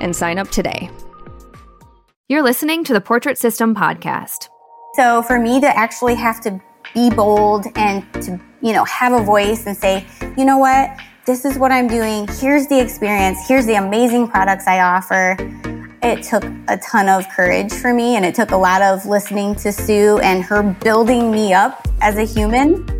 and sign up today. You're listening to the Portrait System podcast. So for me to actually have to be bold and to, you know, have a voice and say, you know what, this is what I'm doing. Here's the experience. Here's the amazing products I offer. It took a ton of courage for me and it took a lot of listening to Sue and her building me up as a human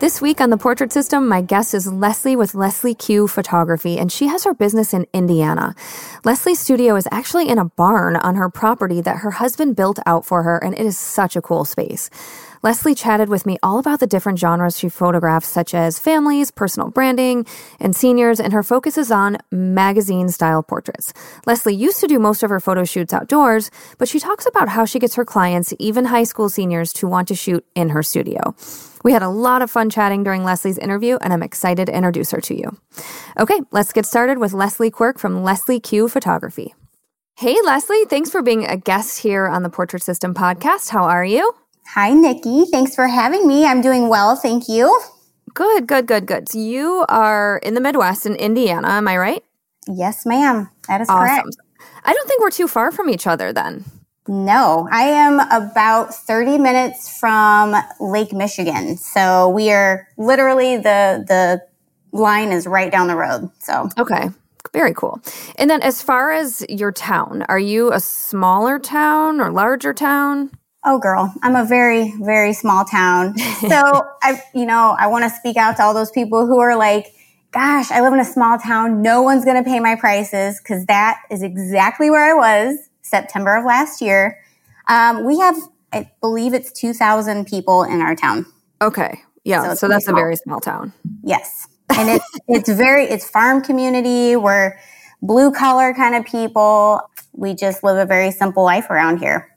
This week on the Portrait System, my guest is Leslie with Leslie Q Photography, and she has her business in Indiana. Leslie's studio is actually in a barn on her property that her husband built out for her, and it is such a cool space. Leslie chatted with me all about the different genres she photographs, such as families, personal branding, and seniors, and her focus is on magazine style portraits. Leslie used to do most of her photo shoots outdoors, but she talks about how she gets her clients, even high school seniors, to want to shoot in her studio. We had a lot of fun chatting during Leslie's interview, and I'm excited to introduce her to you. Okay, let's get started with Leslie Quirk from Leslie Q Photography. Hey, Leslie, thanks for being a guest here on the Portrait System podcast. How are you? Hi, Nikki. Thanks for having me. I'm doing well. Thank you. Good, good, good, good. So you are in the Midwest in Indiana, am I right? Yes, ma'am. That is awesome. correct. I don't think we're too far from each other then. No, I am about 30 minutes from Lake Michigan. So we are literally the the line is right down the road. So Okay. Very cool. And then as far as your town, are you a smaller town or larger town? Oh girl, I'm a very very small town. So I you know, I want to speak out to all those people who are like gosh, I live in a small town. No one's going to pay my prices because that is exactly where I was September of last year. Um, we have, I believe it's 2,000 people in our town. Okay. Yeah. So, so that's small. a very small town. Yes. And it's, it's very, it's farm community. We're blue collar kind of people. We just live a very simple life around here.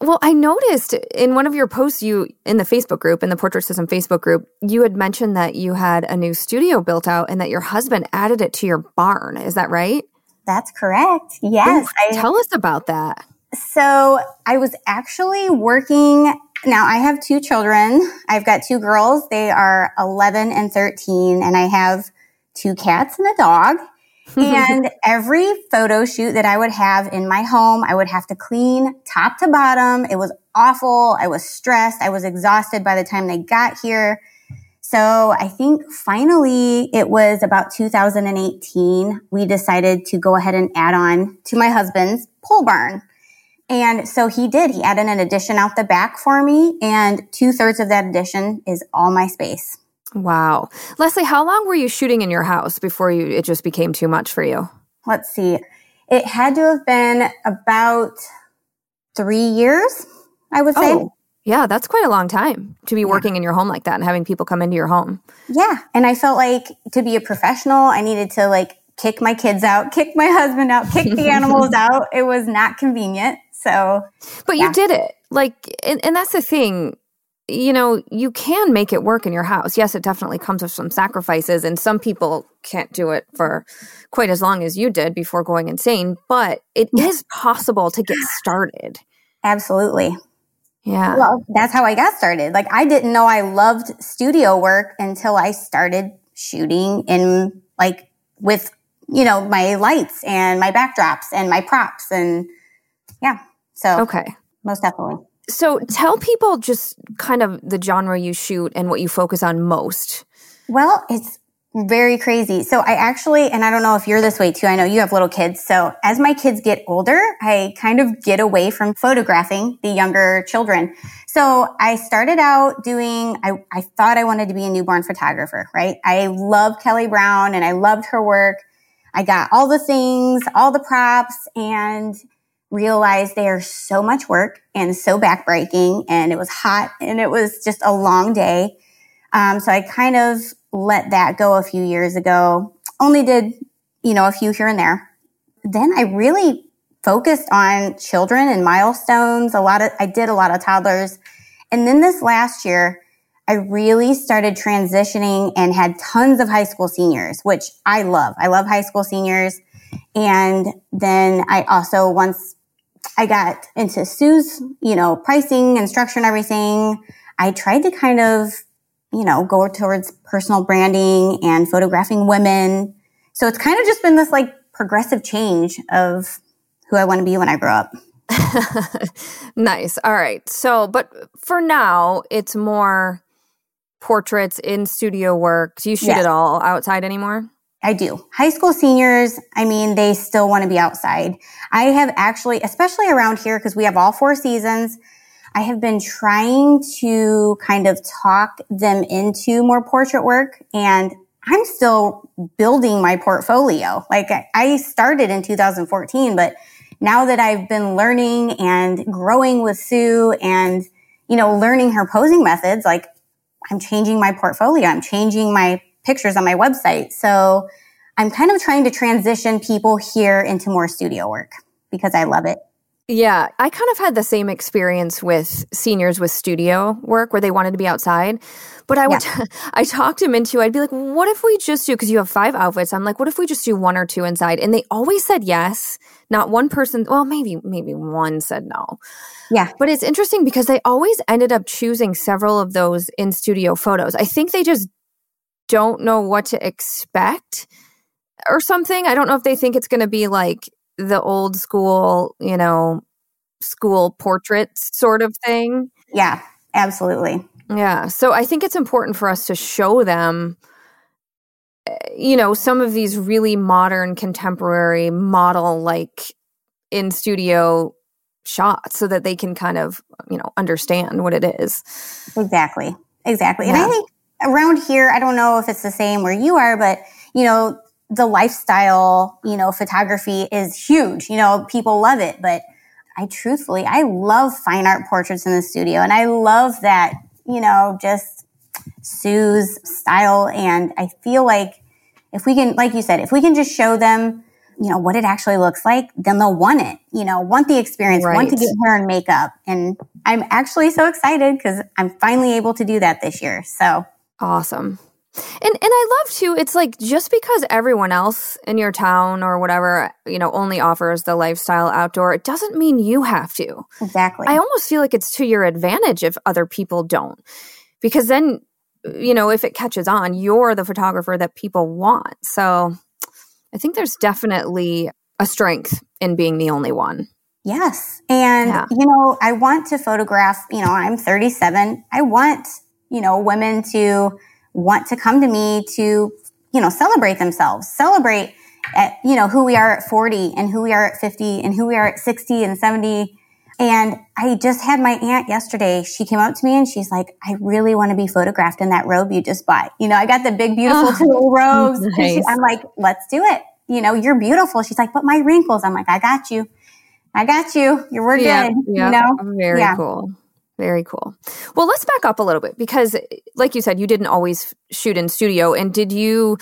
Well, I noticed in one of your posts, you in the Facebook group, in the Portrait System Facebook group, you had mentioned that you had a new studio built out and that your husband added it to your barn. Is that right? That's correct. Yes. I, tell us about that. So I was actually working. Now I have two children. I've got two girls. They are 11 and 13 and I have two cats and a dog. and every photo shoot that I would have in my home, I would have to clean top to bottom. It was awful. I was stressed. I was exhausted by the time they got here. So I think finally it was about 2018. We decided to go ahead and add on to my husband's pole barn. And so he did. He added an addition out the back for me, and two thirds of that addition is all my space. Wow. Leslie, how long were you shooting in your house before you, it just became too much for you? Let's see. It had to have been about three years, I would say. Oh, yeah, that's quite a long time to be yeah. working in your home like that and having people come into your home. Yeah. And I felt like to be a professional, I needed to like kick my kids out, kick my husband out, kick the animals out. It was not convenient. So, but yeah. you did it. Like, and, and that's the thing. you know, you can make it work in your house. Yes, it definitely comes with some sacrifices, and some people can't do it for quite as long as you did before going insane, but it is possible to get started. Absolutely. Yeah. Well, that's how I got started. Like, I didn't know I loved studio work until I started shooting in, like, with, you know, my lights and my backdrops and my props. And yeah. So, okay. Most definitely. So tell people just kind of the genre you shoot and what you focus on most. Well, it's very crazy. So I actually, and I don't know if you're this way too. I know you have little kids. So as my kids get older, I kind of get away from photographing the younger children. So I started out doing, I, I thought I wanted to be a newborn photographer, right? I love Kelly Brown and I loved her work. I got all the things, all the props and realized they are so much work and so backbreaking and it was hot and it was just a long day. Um, so I kind of let that go a few years ago. Only did, you know, a few here and there. Then I really focused on children and milestones. A lot of, I did a lot of toddlers. And then this last year, I really started transitioning and had tons of high school seniors, which I love. I love high school seniors. And then I also, once I got into Sue's, you know, pricing and structure and everything. I tried to kind of, you know, go towards personal branding and photographing women. So it's kind of just been this like progressive change of who I want to be when I grow up. nice. All right. So, but for now, it's more portraits in studio work. Do you shoot it all outside anymore? I do. High school seniors, I mean, they still want to be outside. I have actually, especially around here, because we have all four seasons, I have been trying to kind of talk them into more portrait work and I'm still building my portfolio. Like I started in 2014, but now that I've been learning and growing with Sue and, you know, learning her posing methods, like I'm changing my portfolio. I'm changing my pictures on my website. So I'm kind of trying to transition people here into more studio work because I love it. Yeah, I kind of had the same experience with seniors with studio work where they wanted to be outside. But I would, yeah. I talked him into, I'd be like, what if we just do, because you have five outfits. I'm like, what if we just do one or two inside? And they always said yes. Not one person, well, maybe, maybe one said no. Yeah. But it's interesting because they always ended up choosing several of those in studio photos. I think they just don't know what to expect or something. I don't know if they think it's going to be like the old school, you know, school portraits sort of thing. Yeah, absolutely. Yeah. So I think it's important for us to show them eh, you know some of these really modern contemporary model like in studio shots so that they can kind of you know understand what it is exactly exactly yeah. and i think around here, I don't know if it's the same where you are, but you know, the lifestyle, you know, photography is huge. You know, people love it, but I truthfully, I love fine art portraits in the studio and I love that, you know, just Sue's style. And I feel like if we can, like you said, if we can just show them, you know, what it actually looks like, then they'll want it, you know, want the experience, right. want to get hair and makeup. And I'm actually so excited because I'm finally able to do that this year. So Awesome. And and I love too, it's like just because everyone else in your town or whatever, you know, only offers the lifestyle outdoor, it doesn't mean you have to. Exactly. I almost feel like it's to your advantage if other people don't. Because then, you know, if it catches on, you're the photographer that people want. So I think there's definitely a strength in being the only one. Yes. And, yeah. you know, I want to photograph, you know, I'm 37. I want you know, women to want to come to me to, you know, celebrate themselves, celebrate at, you know, who we are at 40 and who we are at 50 and who we are at 60 and 70. And I just had my aunt yesterday. She came up to me and she's like, I really want to be photographed in that robe you just bought. You know, I got the big, beautiful oh, tulle robes. Nice. She, I'm like, let's do it. You know, you're beautiful. She's like, but my wrinkles. I'm like, I got you. I got you. You're we're yeah, good. Yeah, you know, very yeah. cool. Very cool. Well, let's back up a little bit because, like you said, you didn't always shoot in studio. And did you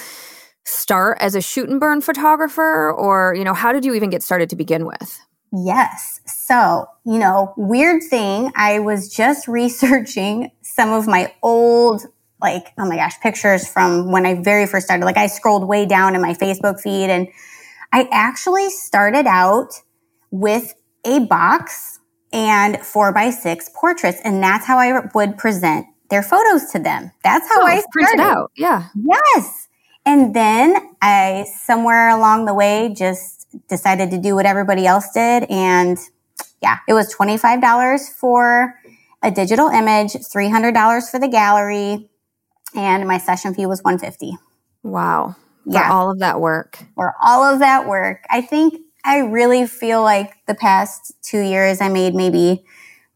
start as a shoot and burn photographer, or you know, how did you even get started to begin with? Yes. So, you know, weird thing, I was just researching some of my old, like, oh my gosh, pictures from when I very first started. Like, I scrolled way down in my Facebook feed and I actually started out with a box and four by six portraits. And that's how I would present their photos to them. That's how oh, I started. out. Yeah. Yes. And then I, somewhere along the way, just decided to do what everybody else did. And yeah, it was $25 for a digital image, $300 for the gallery, and my session fee was 150 Wow. For yeah. all of that work. For all of that work. I think I really feel like the past two years I made maybe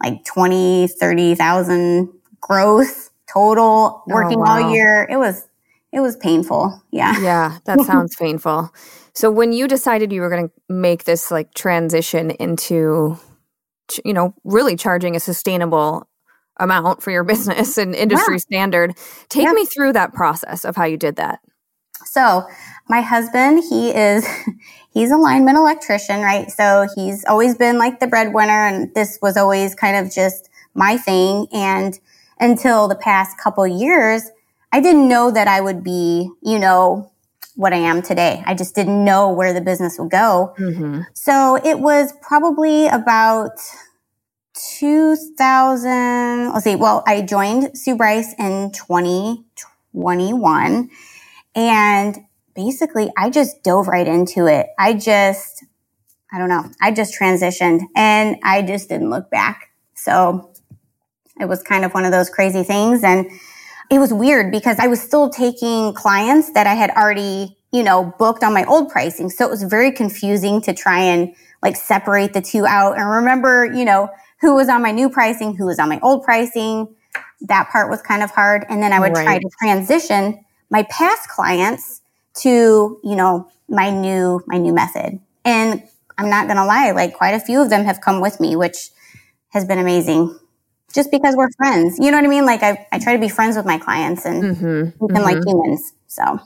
like 20, 30,000 growth total oh, working oh, wow. all year. It was, it was painful. Yeah. Yeah. That sounds painful. So when you decided you were going to make this like transition into, you know, really charging a sustainable amount for your business and industry yeah. standard, take yeah. me through that process of how you did that. So my husband, he is, he's a lineman electrician, right? So he's always been like the breadwinner and this was always kind of just my thing. And until the past couple years, I didn't know that I would be, you know, what I am today. I just didn't know where the business would go. Mm-hmm. So it was probably about 2000. Let's see. Well, I joined Sue Bryce in 2021 and basically I just dove right into it. I just, I don't know. I just transitioned and I just didn't look back. So it was kind of one of those crazy things. And it was weird because I was still taking clients that I had already, you know, booked on my old pricing. So it was very confusing to try and like separate the two out and remember, you know, who was on my new pricing, who was on my old pricing. That part was kind of hard. And then I would right. try to transition my past clients to, you know, my new, my new method. And I'm not going to lie, like quite a few of them have come with me, which has been amazing just because we're friends. You know what I mean? Like I, I try to be friends with my clients and mm-hmm, treat them mm-hmm. like humans. So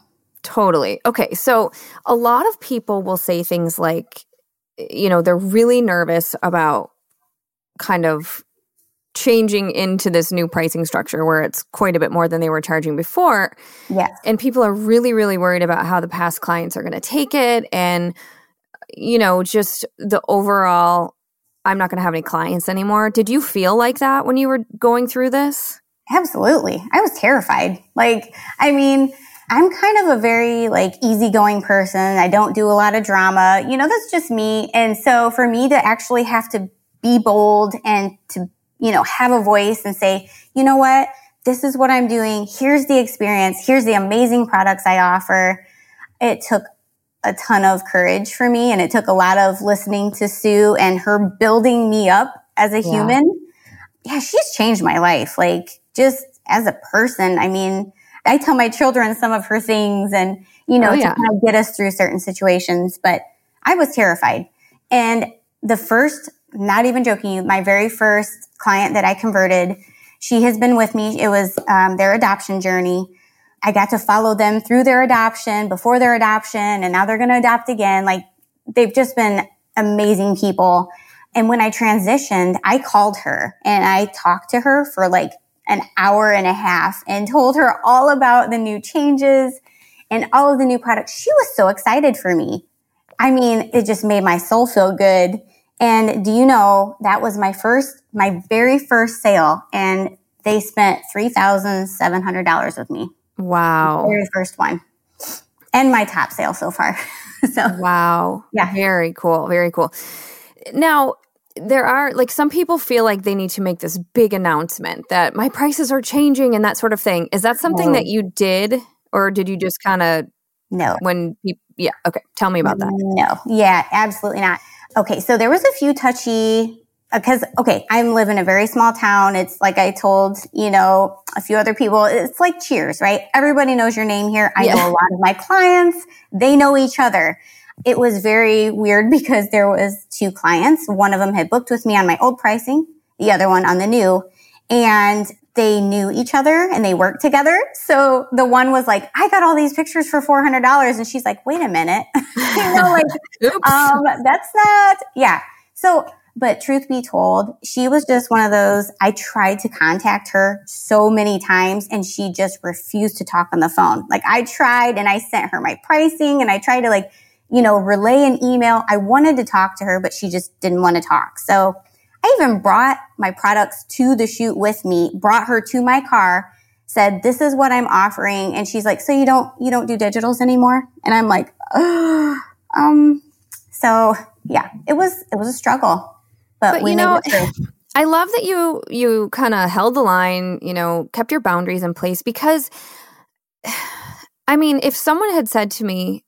totally. Okay. So a lot of people will say things like, you know, they're really nervous about kind of changing into this new pricing structure where it's quite a bit more than they were charging before. Yes. And people are really, really worried about how the past clients are going to take it and, you know, just the overall I'm not going to have any clients anymore. Did you feel like that when you were going through this? Absolutely. I was terrified. Like, I mean, I'm kind of a very like easygoing person. I don't do a lot of drama. You know, that's just me. And so for me to actually have to be bold and to, you know, have a voice and say, you know what? This is what I'm doing. Here's the experience. Here's the amazing products I offer. It took a ton of courage for me. And it took a lot of listening to Sue and her building me up as a yeah. human. Yeah, she's changed my life. Like just as a person. I mean, I tell my children some of her things and, you know, oh, yeah. to kind of get us through certain situations, but I was terrified. And the first, not even joking you, my very first client that I converted, she has been with me. It was um, their adoption journey. I got to follow them through their adoption, before their adoption, and now they're going to adopt again. Like they've just been amazing people. And when I transitioned, I called her and I talked to her for like an hour and a half and told her all about the new changes and all of the new products. She was so excited for me. I mean, it just made my soul feel good. And do you know that was my first, my very first sale and they spent $3,700 with me. Wow. very first one. And my top sale so far. so Wow. Yeah. Very cool. Very cool. Now, there are like some people feel like they need to make this big announcement that my prices are changing and that sort of thing. Is that something that you did or did you just kind of No. When people yeah, okay. Tell me about that. No. Yeah, absolutely not. Okay, so there was a few touchy uh, because okay, I live in a very small town. It's like I told, you know, a few other people, it's like cheers, right? Everybody knows your name here. I yeah. know a lot of my clients. They know each other. It was very weird because there was two clients. One of them had booked with me on my old pricing, the other one on the new. And they knew each other and they worked together. So the one was like, I got all these pictures for $400. And she's like, wait a minute. you know, like, um, that's not, yeah. So, but truth be told, she was just one of those. I tried to contact her so many times and she just refused to talk on the phone. Like I tried and I sent her my pricing and I tried to like, you know, relay an email. I wanted to talk to her, but she just didn't want to talk. So I even brought my products to the shoot with me, brought her to my car, said, this is what I'm offering. And she's like, so you don't, you don't do digitals anymore? And I'm like, oh, um, so yeah, it was, it was a struggle, but, but we you know, I love that you, you kind of held the line, you know, kept your boundaries in place because I mean, if someone had said to me,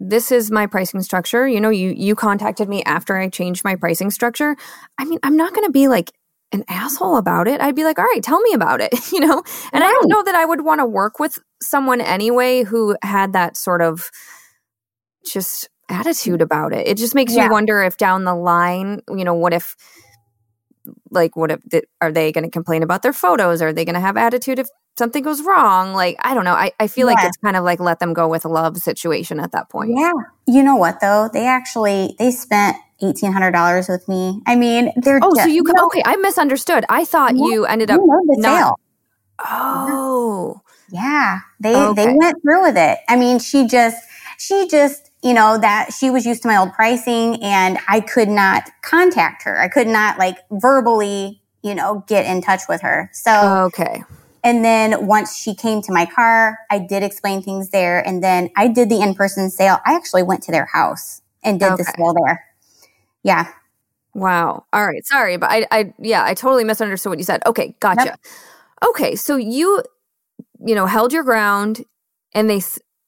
this is my pricing structure. You know, you you contacted me after I changed my pricing structure. I mean, I'm not going to be like an asshole about it. I'd be like, "All right, tell me about it," you know? And right. I don't know that I would want to work with someone anyway who had that sort of just attitude about it. It just makes yeah. you wonder if down the line, you know, what if like what if are they going to complain about their photos are they going to have attitude if something goes wrong like i don't know i, I feel yeah. like it's kind of like let them go with a love situation at that point yeah you know what though they actually they spent $1800 with me i mean they're oh just, so you, you know, okay i misunderstood i thought you ended up the not, sale. oh yeah they okay. they went through with it i mean she just she just you know, that she was used to my old pricing and I could not contact her. I could not like verbally, you know, get in touch with her. So, okay. And then once she came to my car, I did explain things there. And then I did the in person sale. I actually went to their house and did okay. the sale there. Yeah. Wow. All right. Sorry, but I, I, yeah, I totally misunderstood what you said. Okay. Gotcha. Okay. So you, you know, held your ground and they,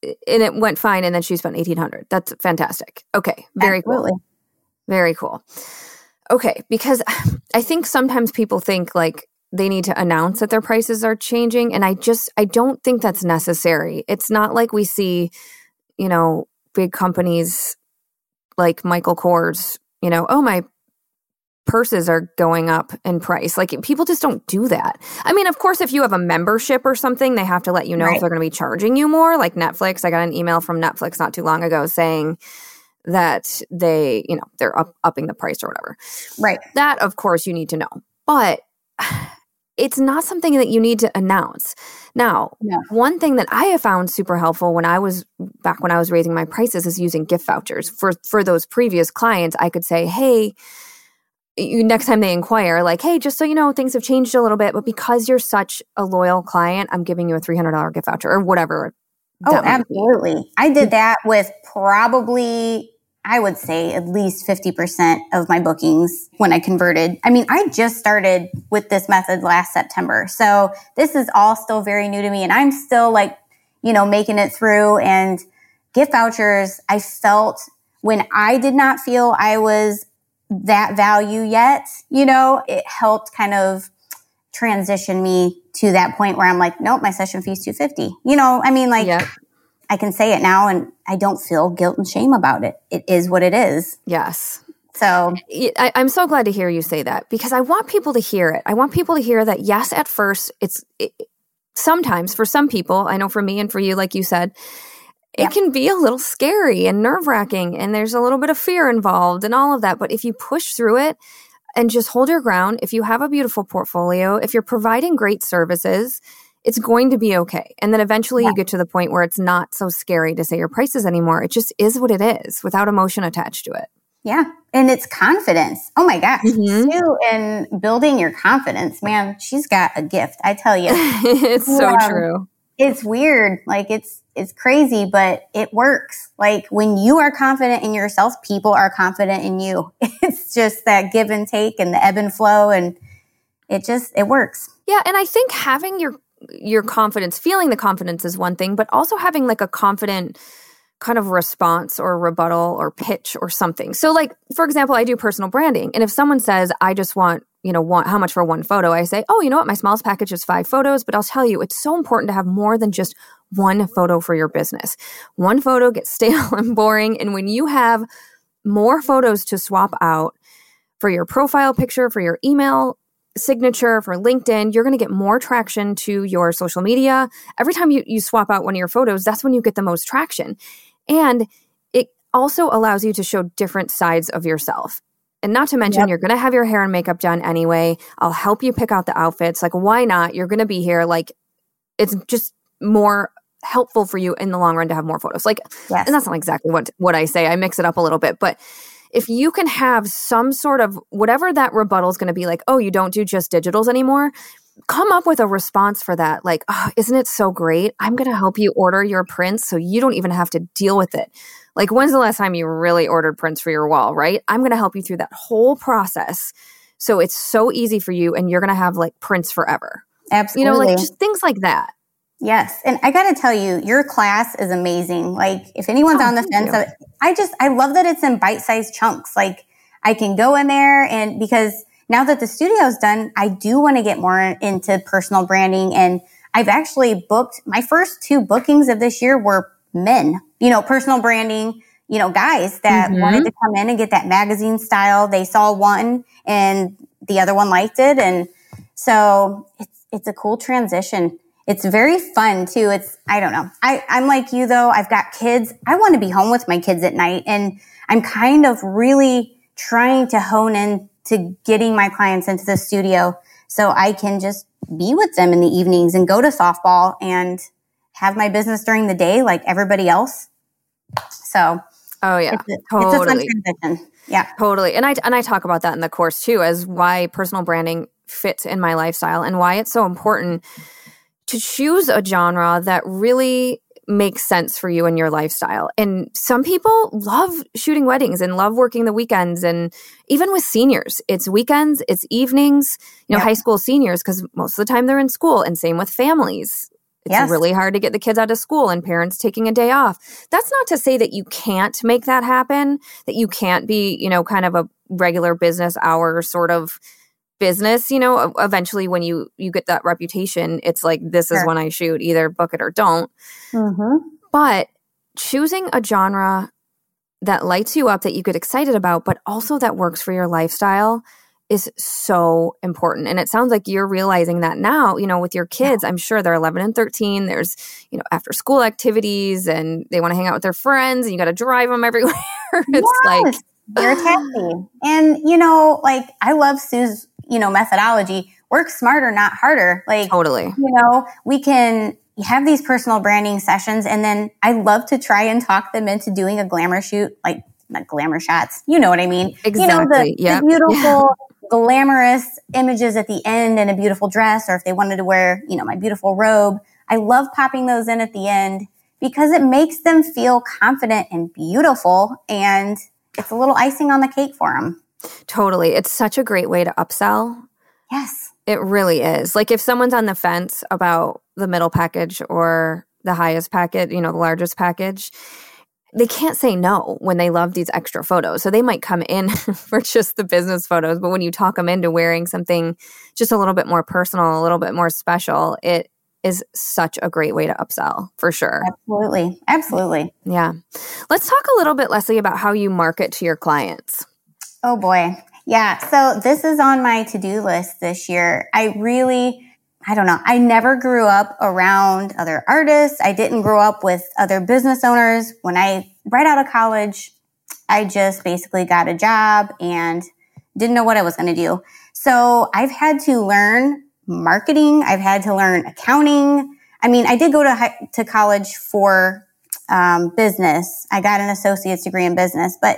and it went fine and then she spent 1800 that's fantastic okay very Absolutely. cool very cool okay because i think sometimes people think like they need to announce that their prices are changing and i just i don't think that's necessary it's not like we see you know big companies like michael kors you know oh my purses are going up in price. Like people just don't do that. I mean, of course, if you have a membership or something, they have to let you know right. if they're going to be charging you more. Like Netflix, I got an email from Netflix not too long ago saying that they, you know, they're up, upping the price or whatever. Right. That, of course, you need to know. But it's not something that you need to announce. Now, yeah. one thing that I have found super helpful when I was back when I was raising my prices is using gift vouchers. For for those previous clients, I could say, "Hey, you, next time they inquire, like, hey, just so you know, things have changed a little bit, but because you're such a loyal client, I'm giving you a $300 gift voucher or whatever. Oh, absolutely. I did that with probably, I would say, at least 50% of my bookings when I converted. I mean, I just started with this method last September. So this is all still very new to me, and I'm still like, you know, making it through. And gift vouchers, I felt when I did not feel I was that value yet, you know, it helped kind of transition me to that point where I'm like, nope, my session fee is 250. You know, I mean, like, yep. I can say it now and I don't feel guilt and shame about it. It is what it is. Yes. So I, am so glad to hear you say that because I want people to hear it. I want people to hear that, yes, at first, it's it, sometimes for some people, I know for me and for you, like you said, it can be a little scary and nerve wracking, and there's a little bit of fear involved and all of that. But if you push through it and just hold your ground, if you have a beautiful portfolio, if you're providing great services, it's going to be okay. And then eventually yeah. you get to the point where it's not so scary to say your prices anymore. It just is what it is without emotion attached to it. Yeah. And it's confidence. Oh my gosh. Mm-hmm. Sue and building your confidence, man, she's got a gift. I tell you. it's so um, true. It's weird. Like it's it's crazy, but it works. Like when you are confident in yourself, people are confident in you. It's just that give and take and the ebb and flow and it just it works. Yeah, and I think having your your confidence, feeling the confidence is one thing, but also having like a confident kind of response or rebuttal or pitch or something. So like for example, I do personal branding and if someone says I just want you know, want how much for one photo, I say, oh, you know what, my smallest package is five photos, but I'll tell you, it's so important to have more than just one photo for your business. One photo gets stale and boring. And when you have more photos to swap out for your profile picture, for your email signature, for LinkedIn, you're going to get more traction to your social media. Every time you, you swap out one of your photos, that's when you get the most traction. And it also allows you to show different sides of yourself And not to mention, yep. you're going to have your hair and makeup done anyway. I'll help you pick out the outfits. Like, why not? You're going to be here. Like, it's just more helpful for you in the long run to have more photos. Like, yes. and that's not exactly what what I say. I mix it up a little bit, but if you can have some sort of whatever that rebuttal is going to be like, oh, you don't do just digitals anymore, come up with a response for that. Like, oh, isn't it so great? I'm going to help you order your prints so you don't even have to deal with it. Like, when's the last time you really ordered prints for your wall, right? I'm going to help you through that whole process. So it's so easy for you and you're going to have like prints forever. Absolutely. You know, like just things like that. Yes. And I got to tell you, your class is amazing. Like, if anyone's oh, on the fence, of, I just, I love that it's in bite sized chunks. Like, I can go in there and because now that the studio's done, I do want to get more into personal branding. And I've actually booked my first two bookings of this year were men, you know, personal branding, you know, guys that mm-hmm. wanted to come in and get that magazine style. They saw one and the other one liked it. And so it's, it's a cool transition. It's very fun too. It's, I don't know. I, I'm like you though. I've got kids. I want to be home with my kids at night and I'm kind of really trying to hone in to getting my clients into the studio so I can just be with them in the evenings and go to softball and have my business during the day like everybody else. So, oh yeah, it's a, totally. It's transition. Yeah, totally. And I and I talk about that in the course too, as why personal branding fits in my lifestyle and why it's so important to choose a genre that really makes sense for you and your lifestyle. And some people love shooting weddings and love working the weekends. And even with seniors, it's weekends, it's evenings, you know, yeah. high school seniors, because most of the time they're in school. And same with families. It's yes. really hard to get the kids out of school and parents taking a day off. That's not to say that you can't make that happen, that you can't be, you know, kind of a regular business hour sort of business you know eventually when you you get that reputation it's like this sure. is when i shoot either book it or don't mm-hmm. but choosing a genre that lights you up that you get excited about but also that works for your lifestyle is so important and it sounds like you're realizing that now you know with your kids yeah. i'm sure they're 11 and 13 there's you know after school activities and they want to hang out with their friends and you got to drive them everywhere it's yes. like you're taxi and you know like i love sue's you know, methodology, work smarter, not harder. Like, totally. You know, we can have these personal branding sessions and then I love to try and talk them into doing a glamour shoot, like not glamour shots. You know what I mean? Exactly. You know, the, yep. the beautiful, yeah. glamorous images at the end and a beautiful dress, or if they wanted to wear, you know, my beautiful robe. I love popping those in at the end because it makes them feel confident and beautiful. And it's a little icing on the cake for them. Totally. It's such a great way to upsell. Yes. It really is. Like if someone's on the fence about the middle package or the highest package, you know, the largest package, they can't say no when they love these extra photos. So they might come in for just the business photos, but when you talk them into wearing something just a little bit more personal, a little bit more special, it is such a great way to upsell for sure. Absolutely. Absolutely. Yeah. Let's talk a little bit, Leslie, about how you market to your clients. Oh boy. Yeah. So this is on my to do list this year. I really, I don't know. I never grew up around other artists. I didn't grow up with other business owners. When I, right out of college, I just basically got a job and didn't know what I was going to do. So I've had to learn marketing. I've had to learn accounting. I mean, I did go to, to college for um, business. I got an associate's degree in business, but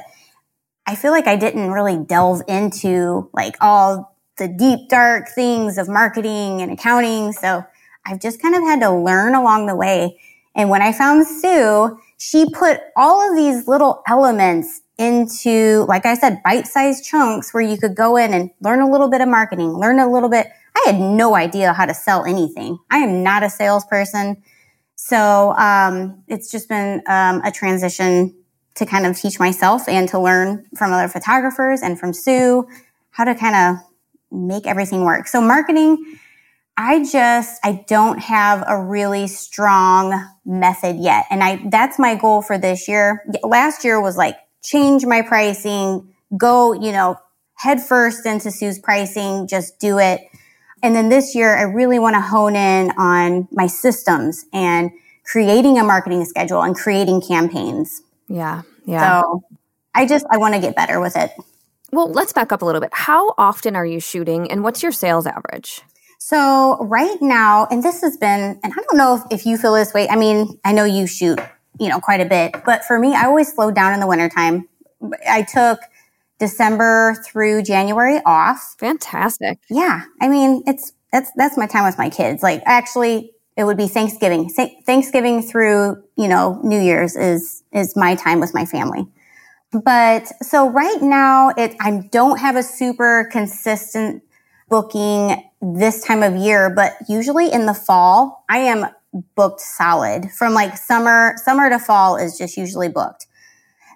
I feel like I didn't really delve into like all the deep, dark things of marketing and accounting. So I've just kind of had to learn along the way. And when I found Sue, she put all of these little elements into, like I said, bite sized chunks where you could go in and learn a little bit of marketing, learn a little bit. I had no idea how to sell anything. I am not a salesperson. So um, it's just been um, a transition to kind of teach myself and to learn from other photographers and from Sue how to kind of make everything work. So marketing, I just, I don't have a really strong method yet. And I, that's my goal for this year. Last year was like change my pricing, go, you know, head first into Sue's pricing, just do it. And then this year, I really want to hone in on my systems and creating a marketing schedule and creating campaigns. Yeah. Yeah. So I just, I want to get better with it. Well, let's back up a little bit. How often are you shooting and what's your sales average? So right now, and this has been, and I don't know if, if you feel this way. I mean, I know you shoot, you know, quite a bit, but for me, I always slow down in the wintertime. I took December through January off. Fantastic. Yeah. I mean, it's, that's, that's my time with my kids. Like actually, it would be Thanksgiving. Thanksgiving through, you know, New Year's is, is my time with my family. But so right now it, I don't have a super consistent booking this time of year, but usually in the fall, I am booked solid from like summer, summer to fall is just usually booked.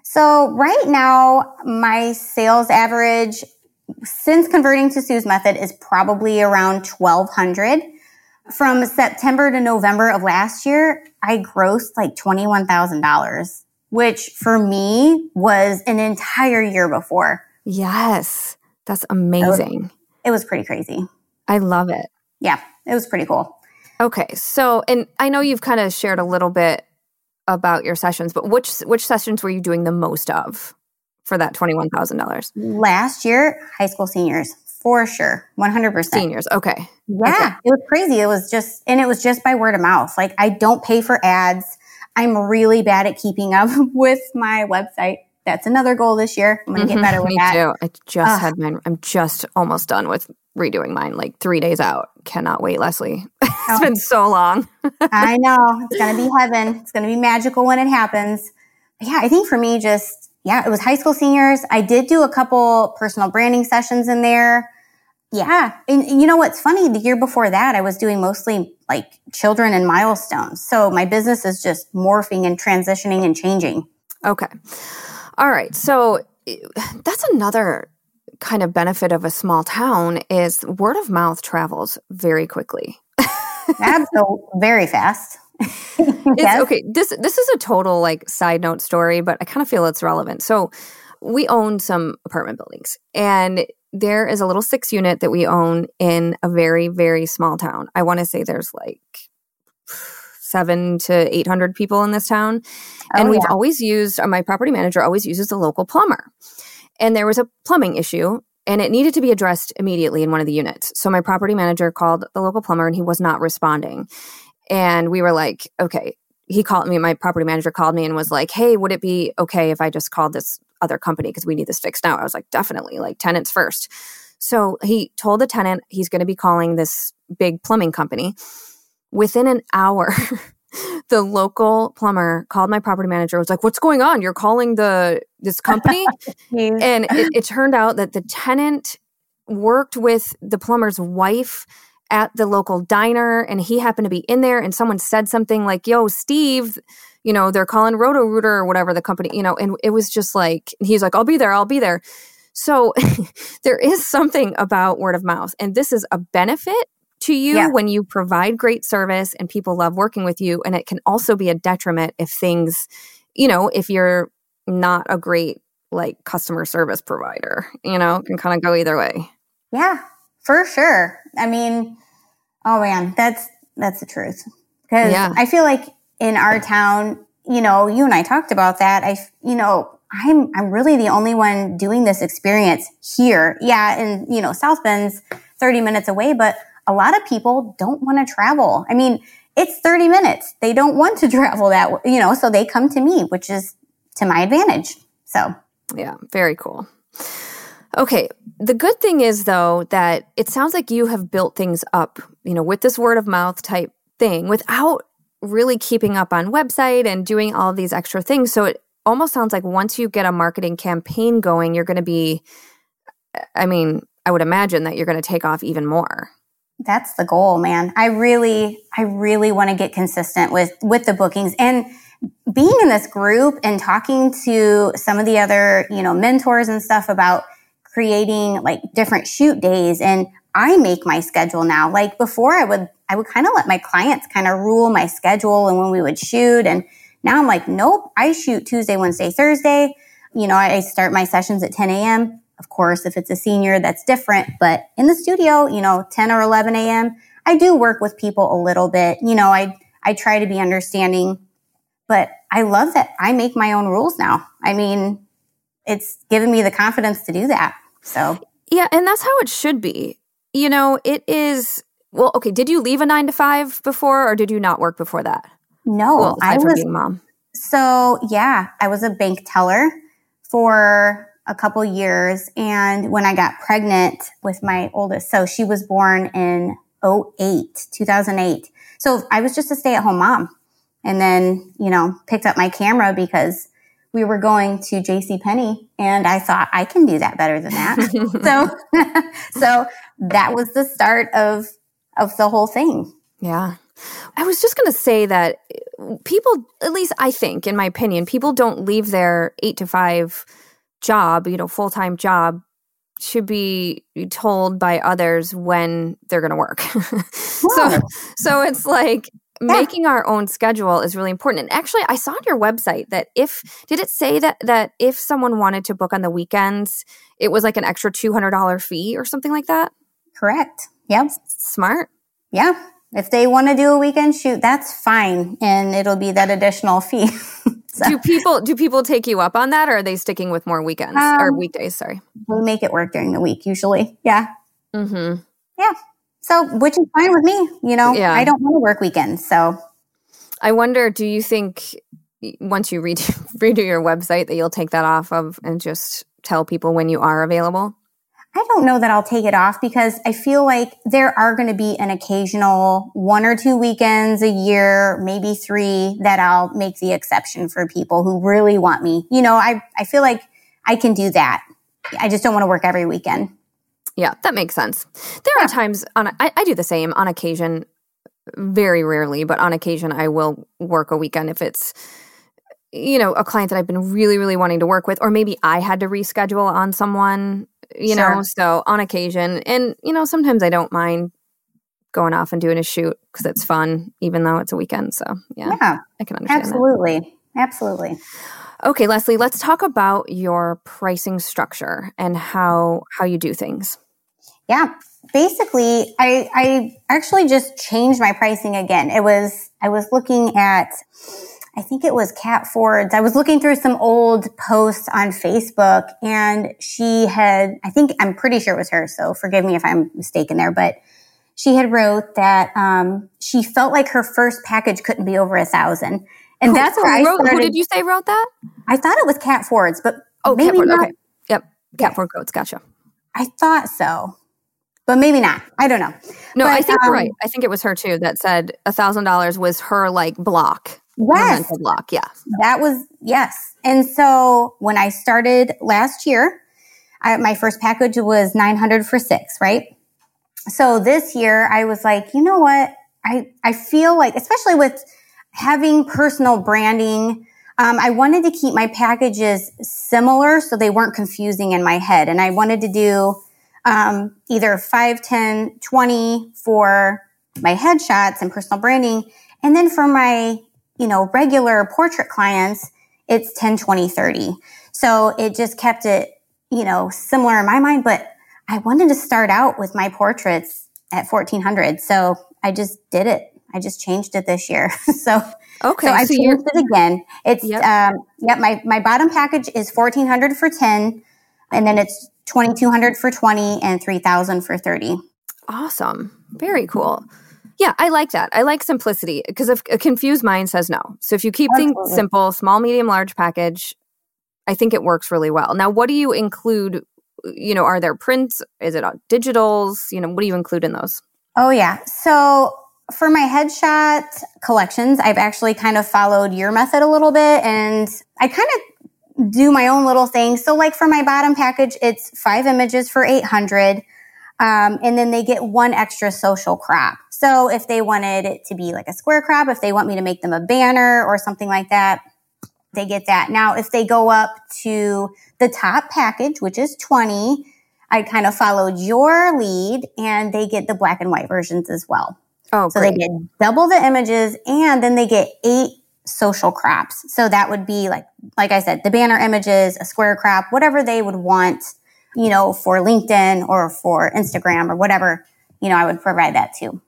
So right now, my sales average since converting to Sue's method is probably around 1200. From September to November of last year, I grossed like $21,000, which for me was an entire year before. Yes. That's amazing. It was, it was pretty crazy. I love it. Yeah, it was pretty cool. Okay. So, and I know you've kind of shared a little bit about your sessions, but which which sessions were you doing the most of for that twenty one thousand dollars? Last year, high school seniors for sure, one hundred percent. Seniors, okay, yeah, okay. it was crazy. It was just, and it was just by word of mouth. Like I don't pay for ads. I'm really bad at keeping up with my website. That's another goal this year. I'm going to mm-hmm, get better with me that. too. I just had mine. I'm just almost done with redoing mine. Like three days out. Cannot wait, Leslie. it's oh. been so long. I know it's going to be heaven. It's going to be magical when it happens. But yeah, I think for me, just yeah, it was high school seniors. I did do a couple personal branding sessions in there. Yeah, and, and you know what's funny? The year before that, I was doing mostly like children and milestones. So my business is just morphing and transitioning and changing. Okay. All right. So eh, that's another kind of benefit of a small town is word of mouth travels very quickly. Absolutely, very fast. yes. Okay, this this is a total like side note story, but I kind of feel it's relevant. So, we own some apartment buildings, and there is a little six unit that we own in a very very small town. I want to say there's like seven to eight hundred people in this town, oh, and we've yeah. always used. Uh, my property manager always uses the local plumber and there was a plumbing issue and it needed to be addressed immediately in one of the units. So my property manager called the local plumber and he was not responding. And we were like, okay, he called me, my property manager called me and was like, hey, would it be okay if I just called this other company because we need this fixed now? I was like, definitely, like tenants first. So he told the tenant he's going to be calling this big plumbing company. Within an hour, the local plumber called my property manager was like what's going on you're calling the this company and it, it, turned out that the tenant worked with the plumber's wife at the local diner and he happened to be in there and someone said something like yo steve you know they're calling roto rooter or whatever the company you know and it was just like he's like i'll be there i'll be there so there is something about word of mouth and this is a benefit to you yeah. when you provide great service and people love working with you. And it can also be a detriment if things, you know, if you're not a great like customer service provider, you know, can kind of go either way. Yeah, for sure. I mean, oh man, that's that's the truth. Because yeah. I feel like in our town, you know, you and I talked about that. I, you know, I'm I'm really the only one doing this experience here. Yeah, and you know, South Bend's 30 minutes away, but a lot of people don't want to travel. I mean, it's 30 minutes. They don't want to travel that, you know, so they come to me, which is to my advantage. So, yeah, very cool. Okay. The good thing is, though, that it sounds like you have built things up, you know, with this word of mouth type thing without really keeping up on website and doing all these extra things. So it almost sounds like once you get a marketing campaign going, you're going to be, I mean, I would imagine that you're going to take off even more that's the goal, man. I really, I really want to get consistent with, with the bookings and being in this group and talking to some of the other, you know, mentors and stuff about creating like different shoot days. And I make my schedule now. Like before I would, I would kind of let my clients kind of rule my schedule and when we would shoot. And now I'm like, nope, I shoot Tuesday, Wednesday, Thursday. You know, I start my sessions at 10 a.m. Of course, if it's a senior, that's different. But in the studio, you know, 10 or 11 a.m., I do work with people a little bit. You know, I, I try to be understanding, but I love that I make my own rules now. I mean, it's given me the confidence to do that. So, yeah, and that's how it should be. You know, it is. Well, okay. Did you leave a nine to five before, or did you not work before that? No, well, I was mom. So yeah, I was a bank teller for a couple years, and when I got pregnant with my oldest, so she was born in 08, 2008. So I was just a stay at home mom, and then you know picked up my camera because we were going to J.C. Penney, and I thought I can do that better than that. so, so that was the start of of the whole thing. Yeah. I was just going to say that uh, people, at least I think, in my opinion, people don't leave their eight to five job, you know, full time job should be told by others when they're going to work. so, so it's like. Making our own schedule is really important. And actually, I saw on your website that if did it say that that if someone wanted to book on the weekends, it was like an extra two hundred dollar fee or something like that. Correct. Yep. Smart. Yeah. If they want to do a weekend shoot, that's fine, and it'll be that additional fee. so. Do people do people take you up on that, or are they sticking with more weekends um, or weekdays? Sorry, we make it work during the week usually. Yeah. Mm-hmm. Yeah. So, which is fine with me. You know, yeah. I don't want to work weekends, so. I wonder, do you think once you redo, redo your website that you'll take that off of and just tell people when you are available? I don't know that I'll take it off because I feel like there are going to be an occasional one or two weekends a year, maybe three that I'll make the exception for people who really want me. You know, I, I feel like I can do that. I just don't want to work every weekend. Yeah, that makes sense. There yeah. are times on I, I do the same on occasion, very rarely, but on occasion I will work a weekend if it's you know a client that I've been really really wanting to work with, or maybe I had to reschedule on someone you sure. know, so on occasion. And, you know, sometimes I don't mind going off and doing a shoot because it's fun, even though it's a weekend. So, yeah, yeah I can understand. Absolutely. That. Absolutely. Okay, Leslie, let's talk about your pricing structure and how how you do things. Yeah. Basically, I I actually just changed my pricing again. It was I was looking at I think it was Kat Ford's. I was looking through some old posts on Facebook and she had, I think, I'm pretty sure it was her. So forgive me if I'm mistaken there, but she had wrote that, um, she felt like her first package couldn't be over a thousand. And who, that's where I started. Who did you say wrote that? I thought it was Kat Ford's, but oh, maybe Ford. Not. Okay. Yep. Kat Ford Coats. Gotcha. I thought so but maybe not. I don't know. No, but, I think um, you're right. I think it was her too that said a thousand dollars was her like block. Yes. Block. Yeah. That was, yes. And so when I started last year, I, my first package was 900 for six, right? So this year I was like, you know what? I, I feel like, especially with having personal branding, um, I wanted to keep my packages similar so they weren't confusing in my head. And I wanted to do um, either 5, 10, 20 for my headshots and personal branding. And then for my you know, regular portrait clients, it's 10, 20, 30. So it just kept it, you know, similar in my mind, but I wanted to start out with my portraits at 1400. So I just did it. I just changed it this year. so, okay. So I so changed it again. It's, yep. um, yep. My, my bottom package is 1400 for 10 and then it's 2200 for 20 and 3000 for 30. Awesome. Very cool. Yeah, I like that. I like simplicity because a confused mind says no. So if you keep Absolutely. things simple, small, medium, large package, I think it works really well. Now, what do you include? You know, are there prints? Is it on digitals? You know, what do you include in those? Oh, yeah. So for my headshot collections, I've actually kind of followed your method a little bit and I kind of do my own little thing. So like for my bottom package, it's five images for 800. Um, and then they get one extra social crop. So if they wanted it to be like a square crop, if they want me to make them a banner or something like that, they get that. Now, if they go up to the top package, which is 20, I kind of followed your lead and they get the black and white versions as well. Oh, so they get double the images and then they get eight social crops. So that would be like, like I said, the banner images, a square crop, whatever they would want, you know, for LinkedIn or for Instagram or whatever, you know, I would provide that too.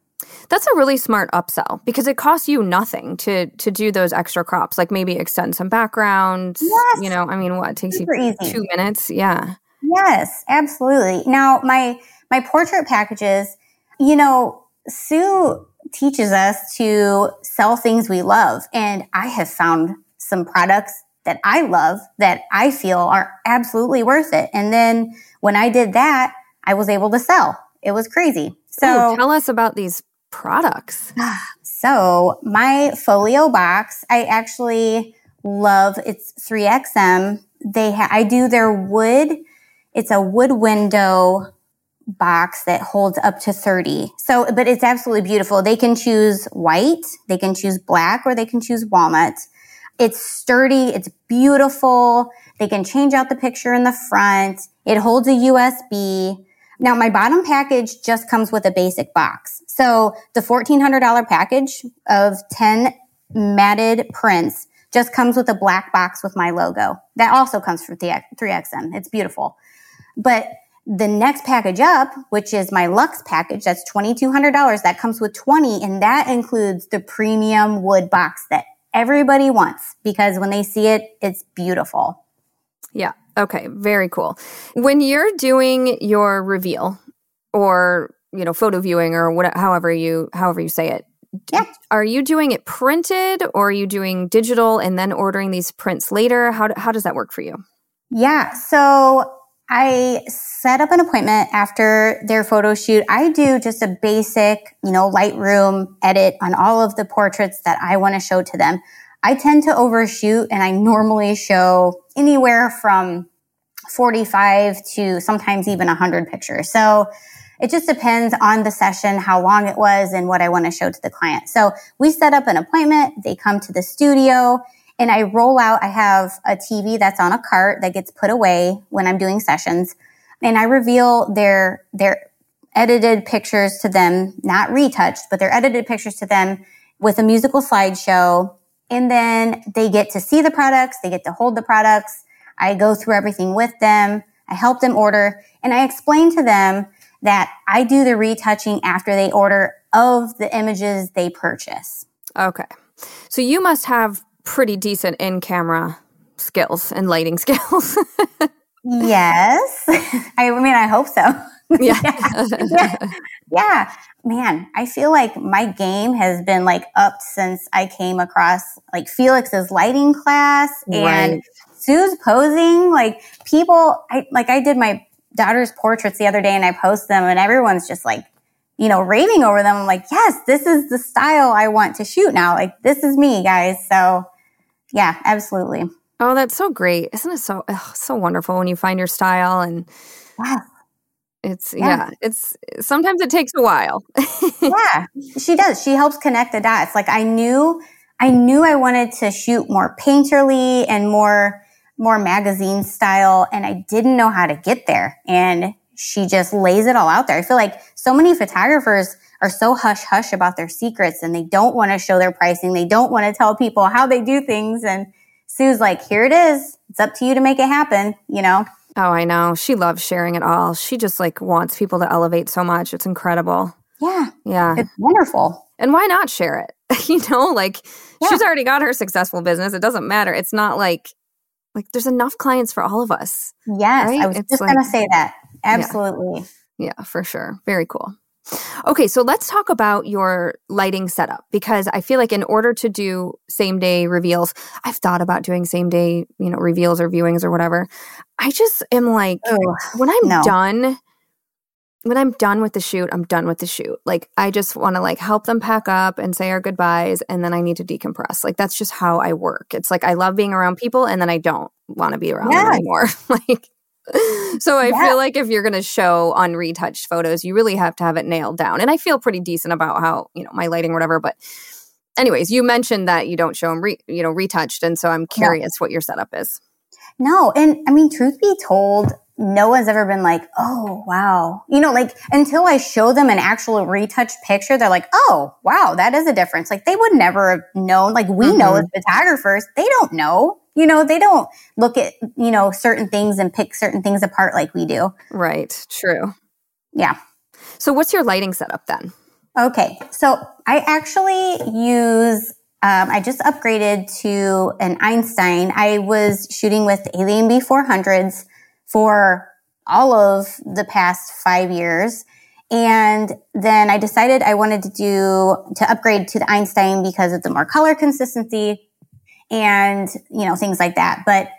That's a really smart upsell because it costs you nothing to to do those extra crops. Like maybe extend some backgrounds. Yes. You know, I mean, what takes Super you easy. two minutes? Yeah. Yes, absolutely. Now, my my portrait packages, you know, Sue teaches us to sell things we love, and I have found some products that I love that I feel are absolutely worth it. And then when I did that, I was able to sell. It was crazy. So Ooh, tell us about these products. So my folio box, I actually love. It's 3XM. They ha- I do their wood. It's a wood window box that holds up to 30. So, but it's absolutely beautiful. They can choose white, they can choose black, or they can choose walnut. It's sturdy. It's beautiful. They can change out the picture in the front. It holds a USB. Now, my bottom package just comes with a basic box. So the $1,400 package of 10 matted prints just comes with a black box with my logo. That also comes from 3XM. It's beautiful. But the next package up, which is my Lux package, that's $2,200. That comes with 20 and that includes the premium wood box that everybody wants because when they see it, it's beautiful. Yeah. Okay. Very cool. When you're doing your reveal or, you know, photo viewing or whatever, however you, however you say it, yeah. Are you doing it printed or are you doing digital and then ordering these prints later? How, how does that work for you? Yeah. So I set up an appointment after their photo shoot. I do just a basic, you know, Lightroom edit on all of the portraits that I want to show to them. I tend to overshoot and I normally show anywhere from 45 to sometimes even 100 pictures. So it just depends on the session, how long it was, and what I want to show to the client. So we set up an appointment. They come to the studio and I roll out, I have a TV that's on a cart that gets put away when I'm doing sessions. And I reveal their, their edited pictures to them, not retouched, but their edited pictures to them with a musical slideshow. And then they get to see the products. They get to hold the products. I go through everything with them. I help them order and I explain to them that I do the retouching after they order of the images they purchase. Okay. So you must have pretty decent in camera skills and lighting skills. yes. I mean, I hope so. Yeah. yeah. yeah. Yeah. Man, I feel like my game has been like up since I came across like Felix's lighting class and right. Sue's posing. Like people, I like I did my daughter's portraits the other day and I post them and everyone's just like, you know, raving over them. I'm like, yes, this is the style I want to shoot now. Like this is me, guys. So yeah, absolutely. Oh, that's so great. Isn't it so oh, so wonderful when you find your style and yeah. It's yeah. yeah. it's sometimes it takes a while. yeah. She does. She helps connect the dots. Like I knew I knew I wanted to shoot more painterly and more more magazine style and I didn't know how to get there. And she just lays it all out there. I feel like so many photographers are so hush hush about their secrets and they don't want to show their pricing. They don't want to tell people how they do things. And Sue's like, here it is. It's up to you to make it happen, you know? Oh, I know. She loves sharing it all. She just like wants people to elevate so much. It's incredible. Yeah. Yeah. It's wonderful. And why not share it? you know, like yeah. she's already got her successful business. It doesn't matter. It's not like like there's enough clients for all of us. Yes. Right? I was it's just like, gonna say that. Absolutely. Yeah. yeah, for sure. Very cool. Okay, so let's talk about your lighting setup because I feel like in order to do same day reveals, I've thought about doing same day, you know, reveals or viewings or whatever. I just am like when I'm no. done when I'm done with the shoot, I'm done with the shoot. Like I just want to like help them pack up and say our goodbyes and then I need to decompress. Like that's just how I work. It's like I love being around people and then I don't want to be around yes. them anymore. like so I yeah. feel like if you're going to show unretouched photos, you really have to have it nailed down. And I feel pretty decent about how, you know, my lighting whatever, but anyways, you mentioned that you don't show them re- you know, retouched and so I'm curious what your setup is. No, and I mean truth be told, no one's ever been like, "Oh, wow." You know, like until I show them an actual retouched picture, they're like, "Oh, wow, that is a difference." Like they would never have known. Like we mm-hmm. know as photographers, they don't know. You know, they don't look at, you know, certain things and pick certain things apart like we do. Right. True. Yeah. So, what's your lighting setup then? Okay. So, I actually use, um, I just upgraded to an Einstein. I was shooting with AlienBee 400s for all of the past five years. And then I decided I wanted to do, to upgrade to the Einstein because of the more color consistency and, you know, things like that. But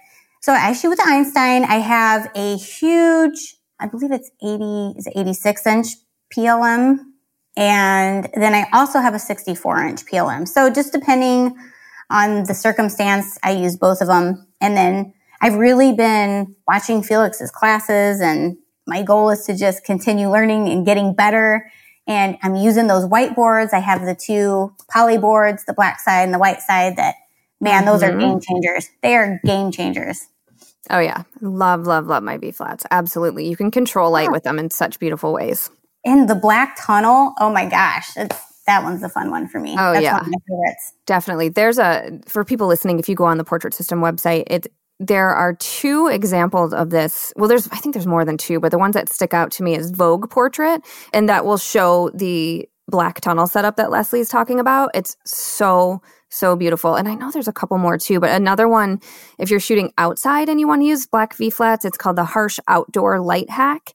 so I shoot with the Einstein. I have a huge, I believe it's 80, is it 86 inch PLM. And then I also have a 64 inch PLM. So just depending on the circumstance, I use both of them. And then I've really been watching Felix's classes and my goal is to just continue learning and getting better. And I'm using those whiteboards. I have the two poly boards, the black side and the white side that, man, those mm-hmm. are game changers. They are game changers. Oh yeah. Love, love, love my V flats. Absolutely. You can control light yeah. with them in such beautiful ways. And the black tunnel, oh my gosh, that one's the fun one for me. Oh That's yeah. Definitely. There's a for people listening, if you go on the portrait system website, it there are two examples of this. Well, there's I think there's more than two, but the ones that stick out to me is Vogue portrait, and that will show the black tunnel setup that Leslie's talking about. It's so so beautiful. And I know there's a couple more too, but another one, if you're shooting outside and you want to use black V flats, it's called the Harsh Outdoor Light Hack.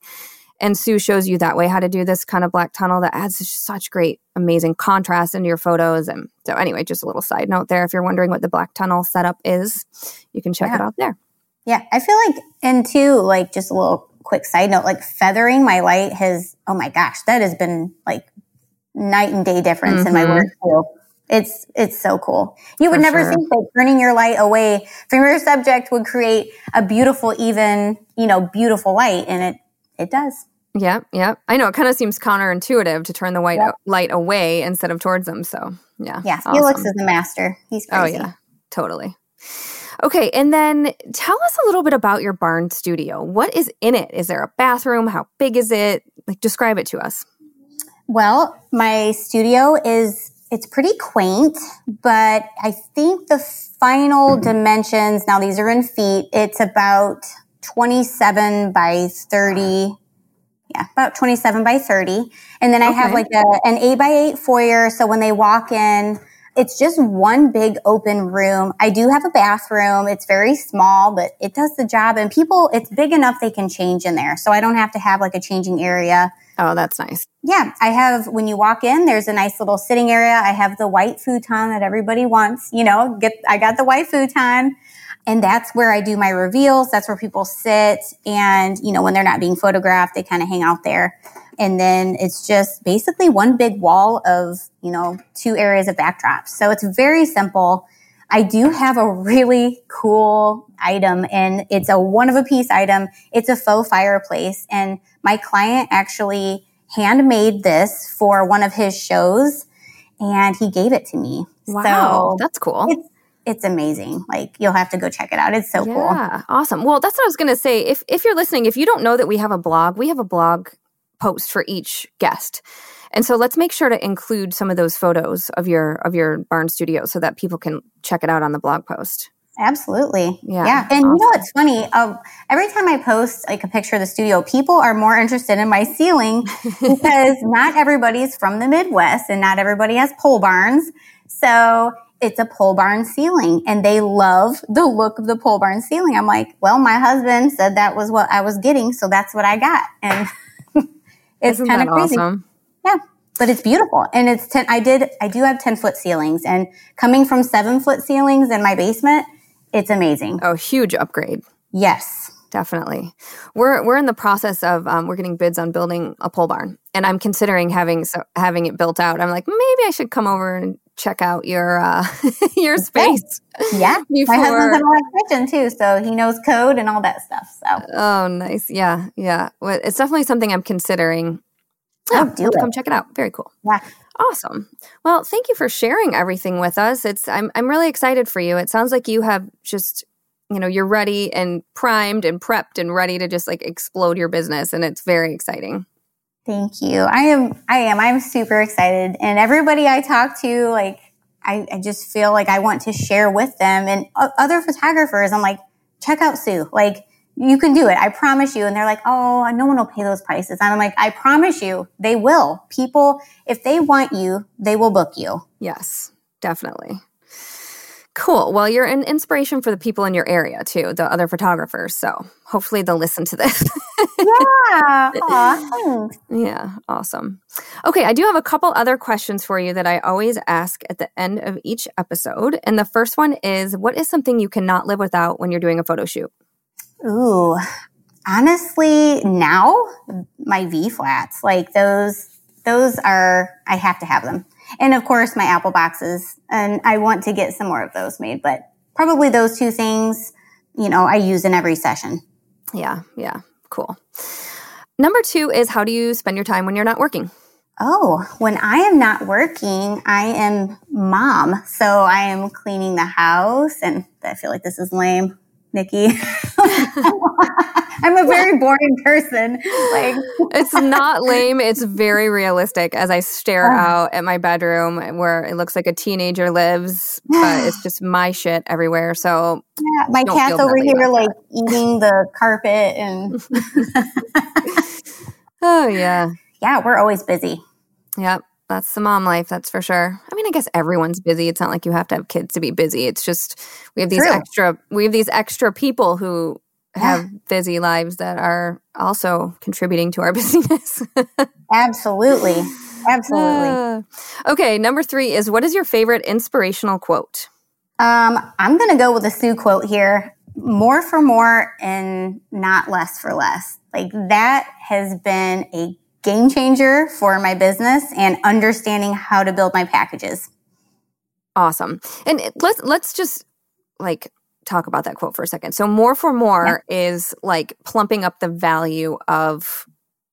And Sue shows you that way how to do this kind of black tunnel that adds such great, amazing contrast into your photos. And so, anyway, just a little side note there. If you're wondering what the black tunnel setup is, you can check yeah. it out there. Yeah, I feel like, and too, like just a little quick side note, like feathering my light has, oh my gosh, that has been like night and day difference mm-hmm. in my mm-hmm. work too. It's it's so cool. You would For never sure. think that turning your light away from your subject would create a beautiful, even you know, beautiful light, and it it does. Yeah, yeah. I know it kind of seems counterintuitive to turn the white yep. light away instead of towards them. So yeah, yeah. Awesome. Felix is the master. He's oh, crazy. Oh yeah, totally. Okay, and then tell us a little bit about your barn studio. What is in it? Is there a bathroom? How big is it? Like, describe it to us. Well, my studio is it's pretty quaint, but I think the final mm-hmm. dimensions, now these are in feet, it's about 27 by 30. Yeah, about 27 by 30. And then I okay. have like a, an 8 by 8 foyer. So when they walk in, it's just one big open room. I do have a bathroom. It's very small, but it does the job. And people, it's big enough they can change in there. So I don't have to have like a changing area. Oh, that's nice. Yeah. I have, when you walk in, there's a nice little sitting area. I have the white futon that everybody wants. You know, get, I got the white futon. And that's where I do my reveals. That's where people sit. And, you know, when they're not being photographed, they kind of hang out there. And then it's just basically one big wall of, you know, two areas of backdrops. So it's very simple. I do have a really cool item and it's a one of a piece item. It's a faux fireplace and my client actually handmade this for one of his shows and he gave it to me. Wow. So that's cool. It's, it's amazing. Like you'll have to go check it out. It's so yeah, cool. Yeah, awesome. Well, that's what I was going to say. If if you're listening, if you don't know that we have a blog, we have a blog post for each guest. And so let's make sure to include some of those photos of your of your barn studio so that people can check it out on the blog post. Absolutely. Yeah. Yeah. And awesome. you know what's funny? Um, every time I post like a picture of the studio, people are more interested in my ceiling because not everybody's from the Midwest and not everybody has pole barns. So it's a pole barn ceiling and they love the look of the pole barn ceiling. I'm like, well, my husband said that was what I was getting. So that's what I got. And it's kind of crazy. Awesome? Yeah, but it's beautiful. And it's 10, I did, I do have 10 foot ceilings and coming from seven foot ceilings in my basement, it's amazing. Oh, huge upgrade. Yes. Definitely. We're, we're in the process of, um, we're getting bids on building a pole barn and I'm considering having, so having it built out. I'm like, maybe I should come over and check out your uh, your space. Yeah, before. my husband's an electrician too, so he knows code and all that stuff. So oh, nice. Yeah, yeah. Well, it's definitely something I'm considering. Oh, do come check it out. Very cool. Yeah. Awesome. Well, thank you for sharing everything with us. It's I'm I'm really excited for you. It sounds like you have just you know you're ready and primed and prepped and ready to just like explode your business, and it's very exciting. Thank you. I am, I am, I'm super excited. And everybody I talk to, like, I, I just feel like I want to share with them and other photographers. I'm like, check out Sue. Like, you can do it. I promise you. And they're like, oh, no one will pay those prices. And I'm like, I promise you, they will. People, if they want you, they will book you. Yes, definitely. Cool. Well, you're an inspiration for the people in your area too, the other photographers. So hopefully they'll listen to this. yeah. Aw, yeah. Awesome. Okay. I do have a couple other questions for you that I always ask at the end of each episode. And the first one is what is something you cannot live without when you're doing a photo shoot? Ooh, honestly, now my V flats, like those, those are, I have to have them. And of course, my apple boxes. And I want to get some more of those made, but probably those two things, you know, I use in every session. Yeah. Yeah. Cool. Number two is how do you spend your time when you're not working? Oh, when I am not working, I am mom. So I am cleaning the house and I feel like this is lame. Nikki. I'm a very boring person. Like it's not lame, it's very realistic as I stare oh. out at my bedroom where it looks like a teenager lives, but it's just my shit everywhere. So yeah, my cat's over here like eating the carpet and Oh yeah. Yeah, we're always busy. Yep. That's the mom life, that's for sure. I mean, I guess everyone's busy. It's not like you have to have kids to be busy. It's just we have these True. extra we have these extra people who have yeah. busy lives that are also contributing to our busyness. Absolutely. Absolutely. Uh, okay, number 3 is what is your favorite inspirational quote? Um, I'm going to go with a Sue quote here. More for more and not less for less. Like that has been a game changer for my business and understanding how to build my packages. Awesome. And let's let's just like talk about that quote for a second. So more for more yeah. is like plumping up the value of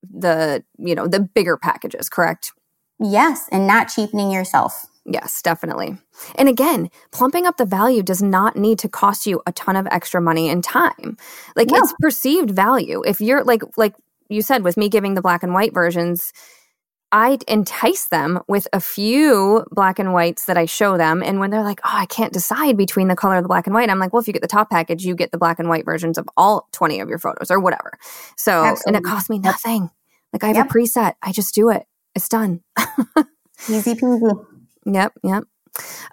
the, you know, the bigger packages, correct? Yes, and not cheapening yourself. Yes, definitely. And again, plumping up the value does not need to cost you a ton of extra money and time. Like no. it's perceived value. If you're like like you said with me giving the black and white versions, I entice them with a few black and whites that I show them. And when they're like, oh, I can't decide between the color of the black and white, I'm like, well, if you get the top package, you get the black and white versions of all 20 of your photos or whatever. So, Absolutely. and it costs me nothing. Like I have yep. a preset, I just do it. It's done. Easy peasy. Yep, yep.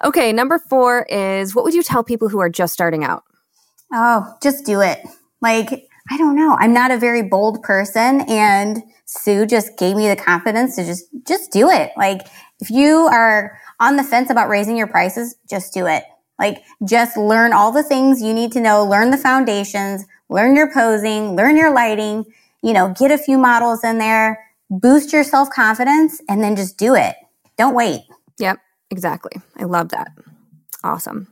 Okay, number four is what would you tell people who are just starting out? Oh, just do it. Like, I don't know. I'm not a very bold person and Sue just gave me the confidence to just, just do it. Like if you are on the fence about raising your prices, just do it. Like just learn all the things you need to know, learn the foundations, learn your posing, learn your lighting, you know, get a few models in there, boost your self confidence and then just do it. Don't wait. Yep, exactly. I love that. Awesome.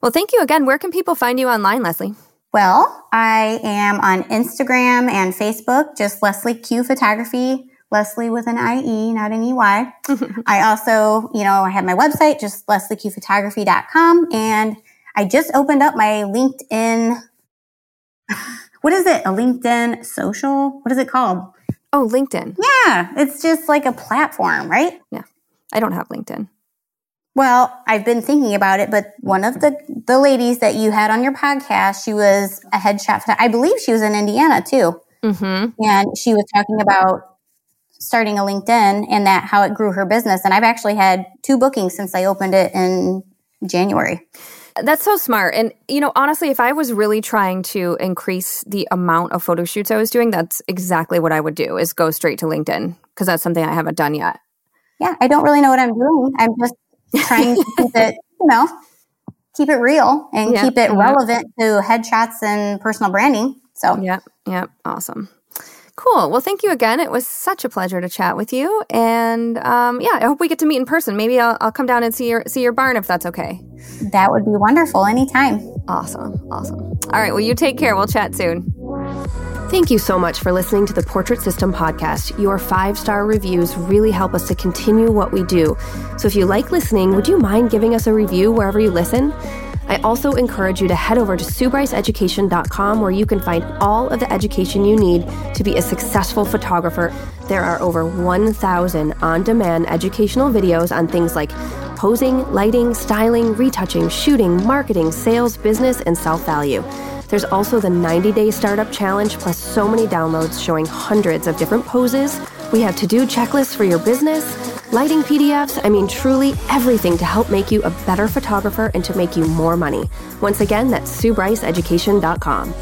Well, thank you again. Where can people find you online, Leslie? Well, I am on Instagram and Facebook, just Leslie Q Photography, Leslie with an IE, not an EY. I also, you know, I have my website, just leslieqphotography.com. And I just opened up my LinkedIn. What is it? A LinkedIn social? What is it called? Oh, LinkedIn. Yeah. It's just like a platform, right? Yeah. I don't have LinkedIn. Well, I've been thinking about it, but one of the, the ladies that you had on your podcast, she was a headshot. I believe she was in Indiana too. Mm-hmm. And she was talking about starting a LinkedIn and that how it grew her business. And I've actually had two bookings since I opened it in January. That's so smart. And, you know, honestly, if I was really trying to increase the amount of photo shoots I was doing, that's exactly what I would do is go straight to LinkedIn because that's something I haven't done yet. Yeah, I don't really know what I'm doing. I'm just trying to keep it, you know, keep it real and yep, keep it yep. relevant to headshots and personal branding. So, yep, yep, awesome. Cool. Well, thank you again. It was such a pleasure to chat with you, and um, yeah, I hope we get to meet in person. Maybe I'll, I'll come down and see your see your barn if that's okay. That would be wonderful. Anytime. Awesome. Awesome. All right. Well, you take care. We'll chat soon. Thank you so much for listening to the Portrait System podcast. Your five star reviews really help us to continue what we do. So if you like listening, would you mind giving us a review wherever you listen? I also encourage you to head over to SueBryceEducation.com where you can find all of the education you need to be a successful photographer. There are over 1,000 on demand educational videos on things like posing, lighting, styling, retouching, shooting, marketing, sales, business, and self value. There's also the 90 day startup challenge, plus so many downloads showing hundreds of different poses. We have to do checklists for your business, lighting PDFs, I mean, truly everything to help make you a better photographer and to make you more money. Once again, that's SueBryceEducation.com.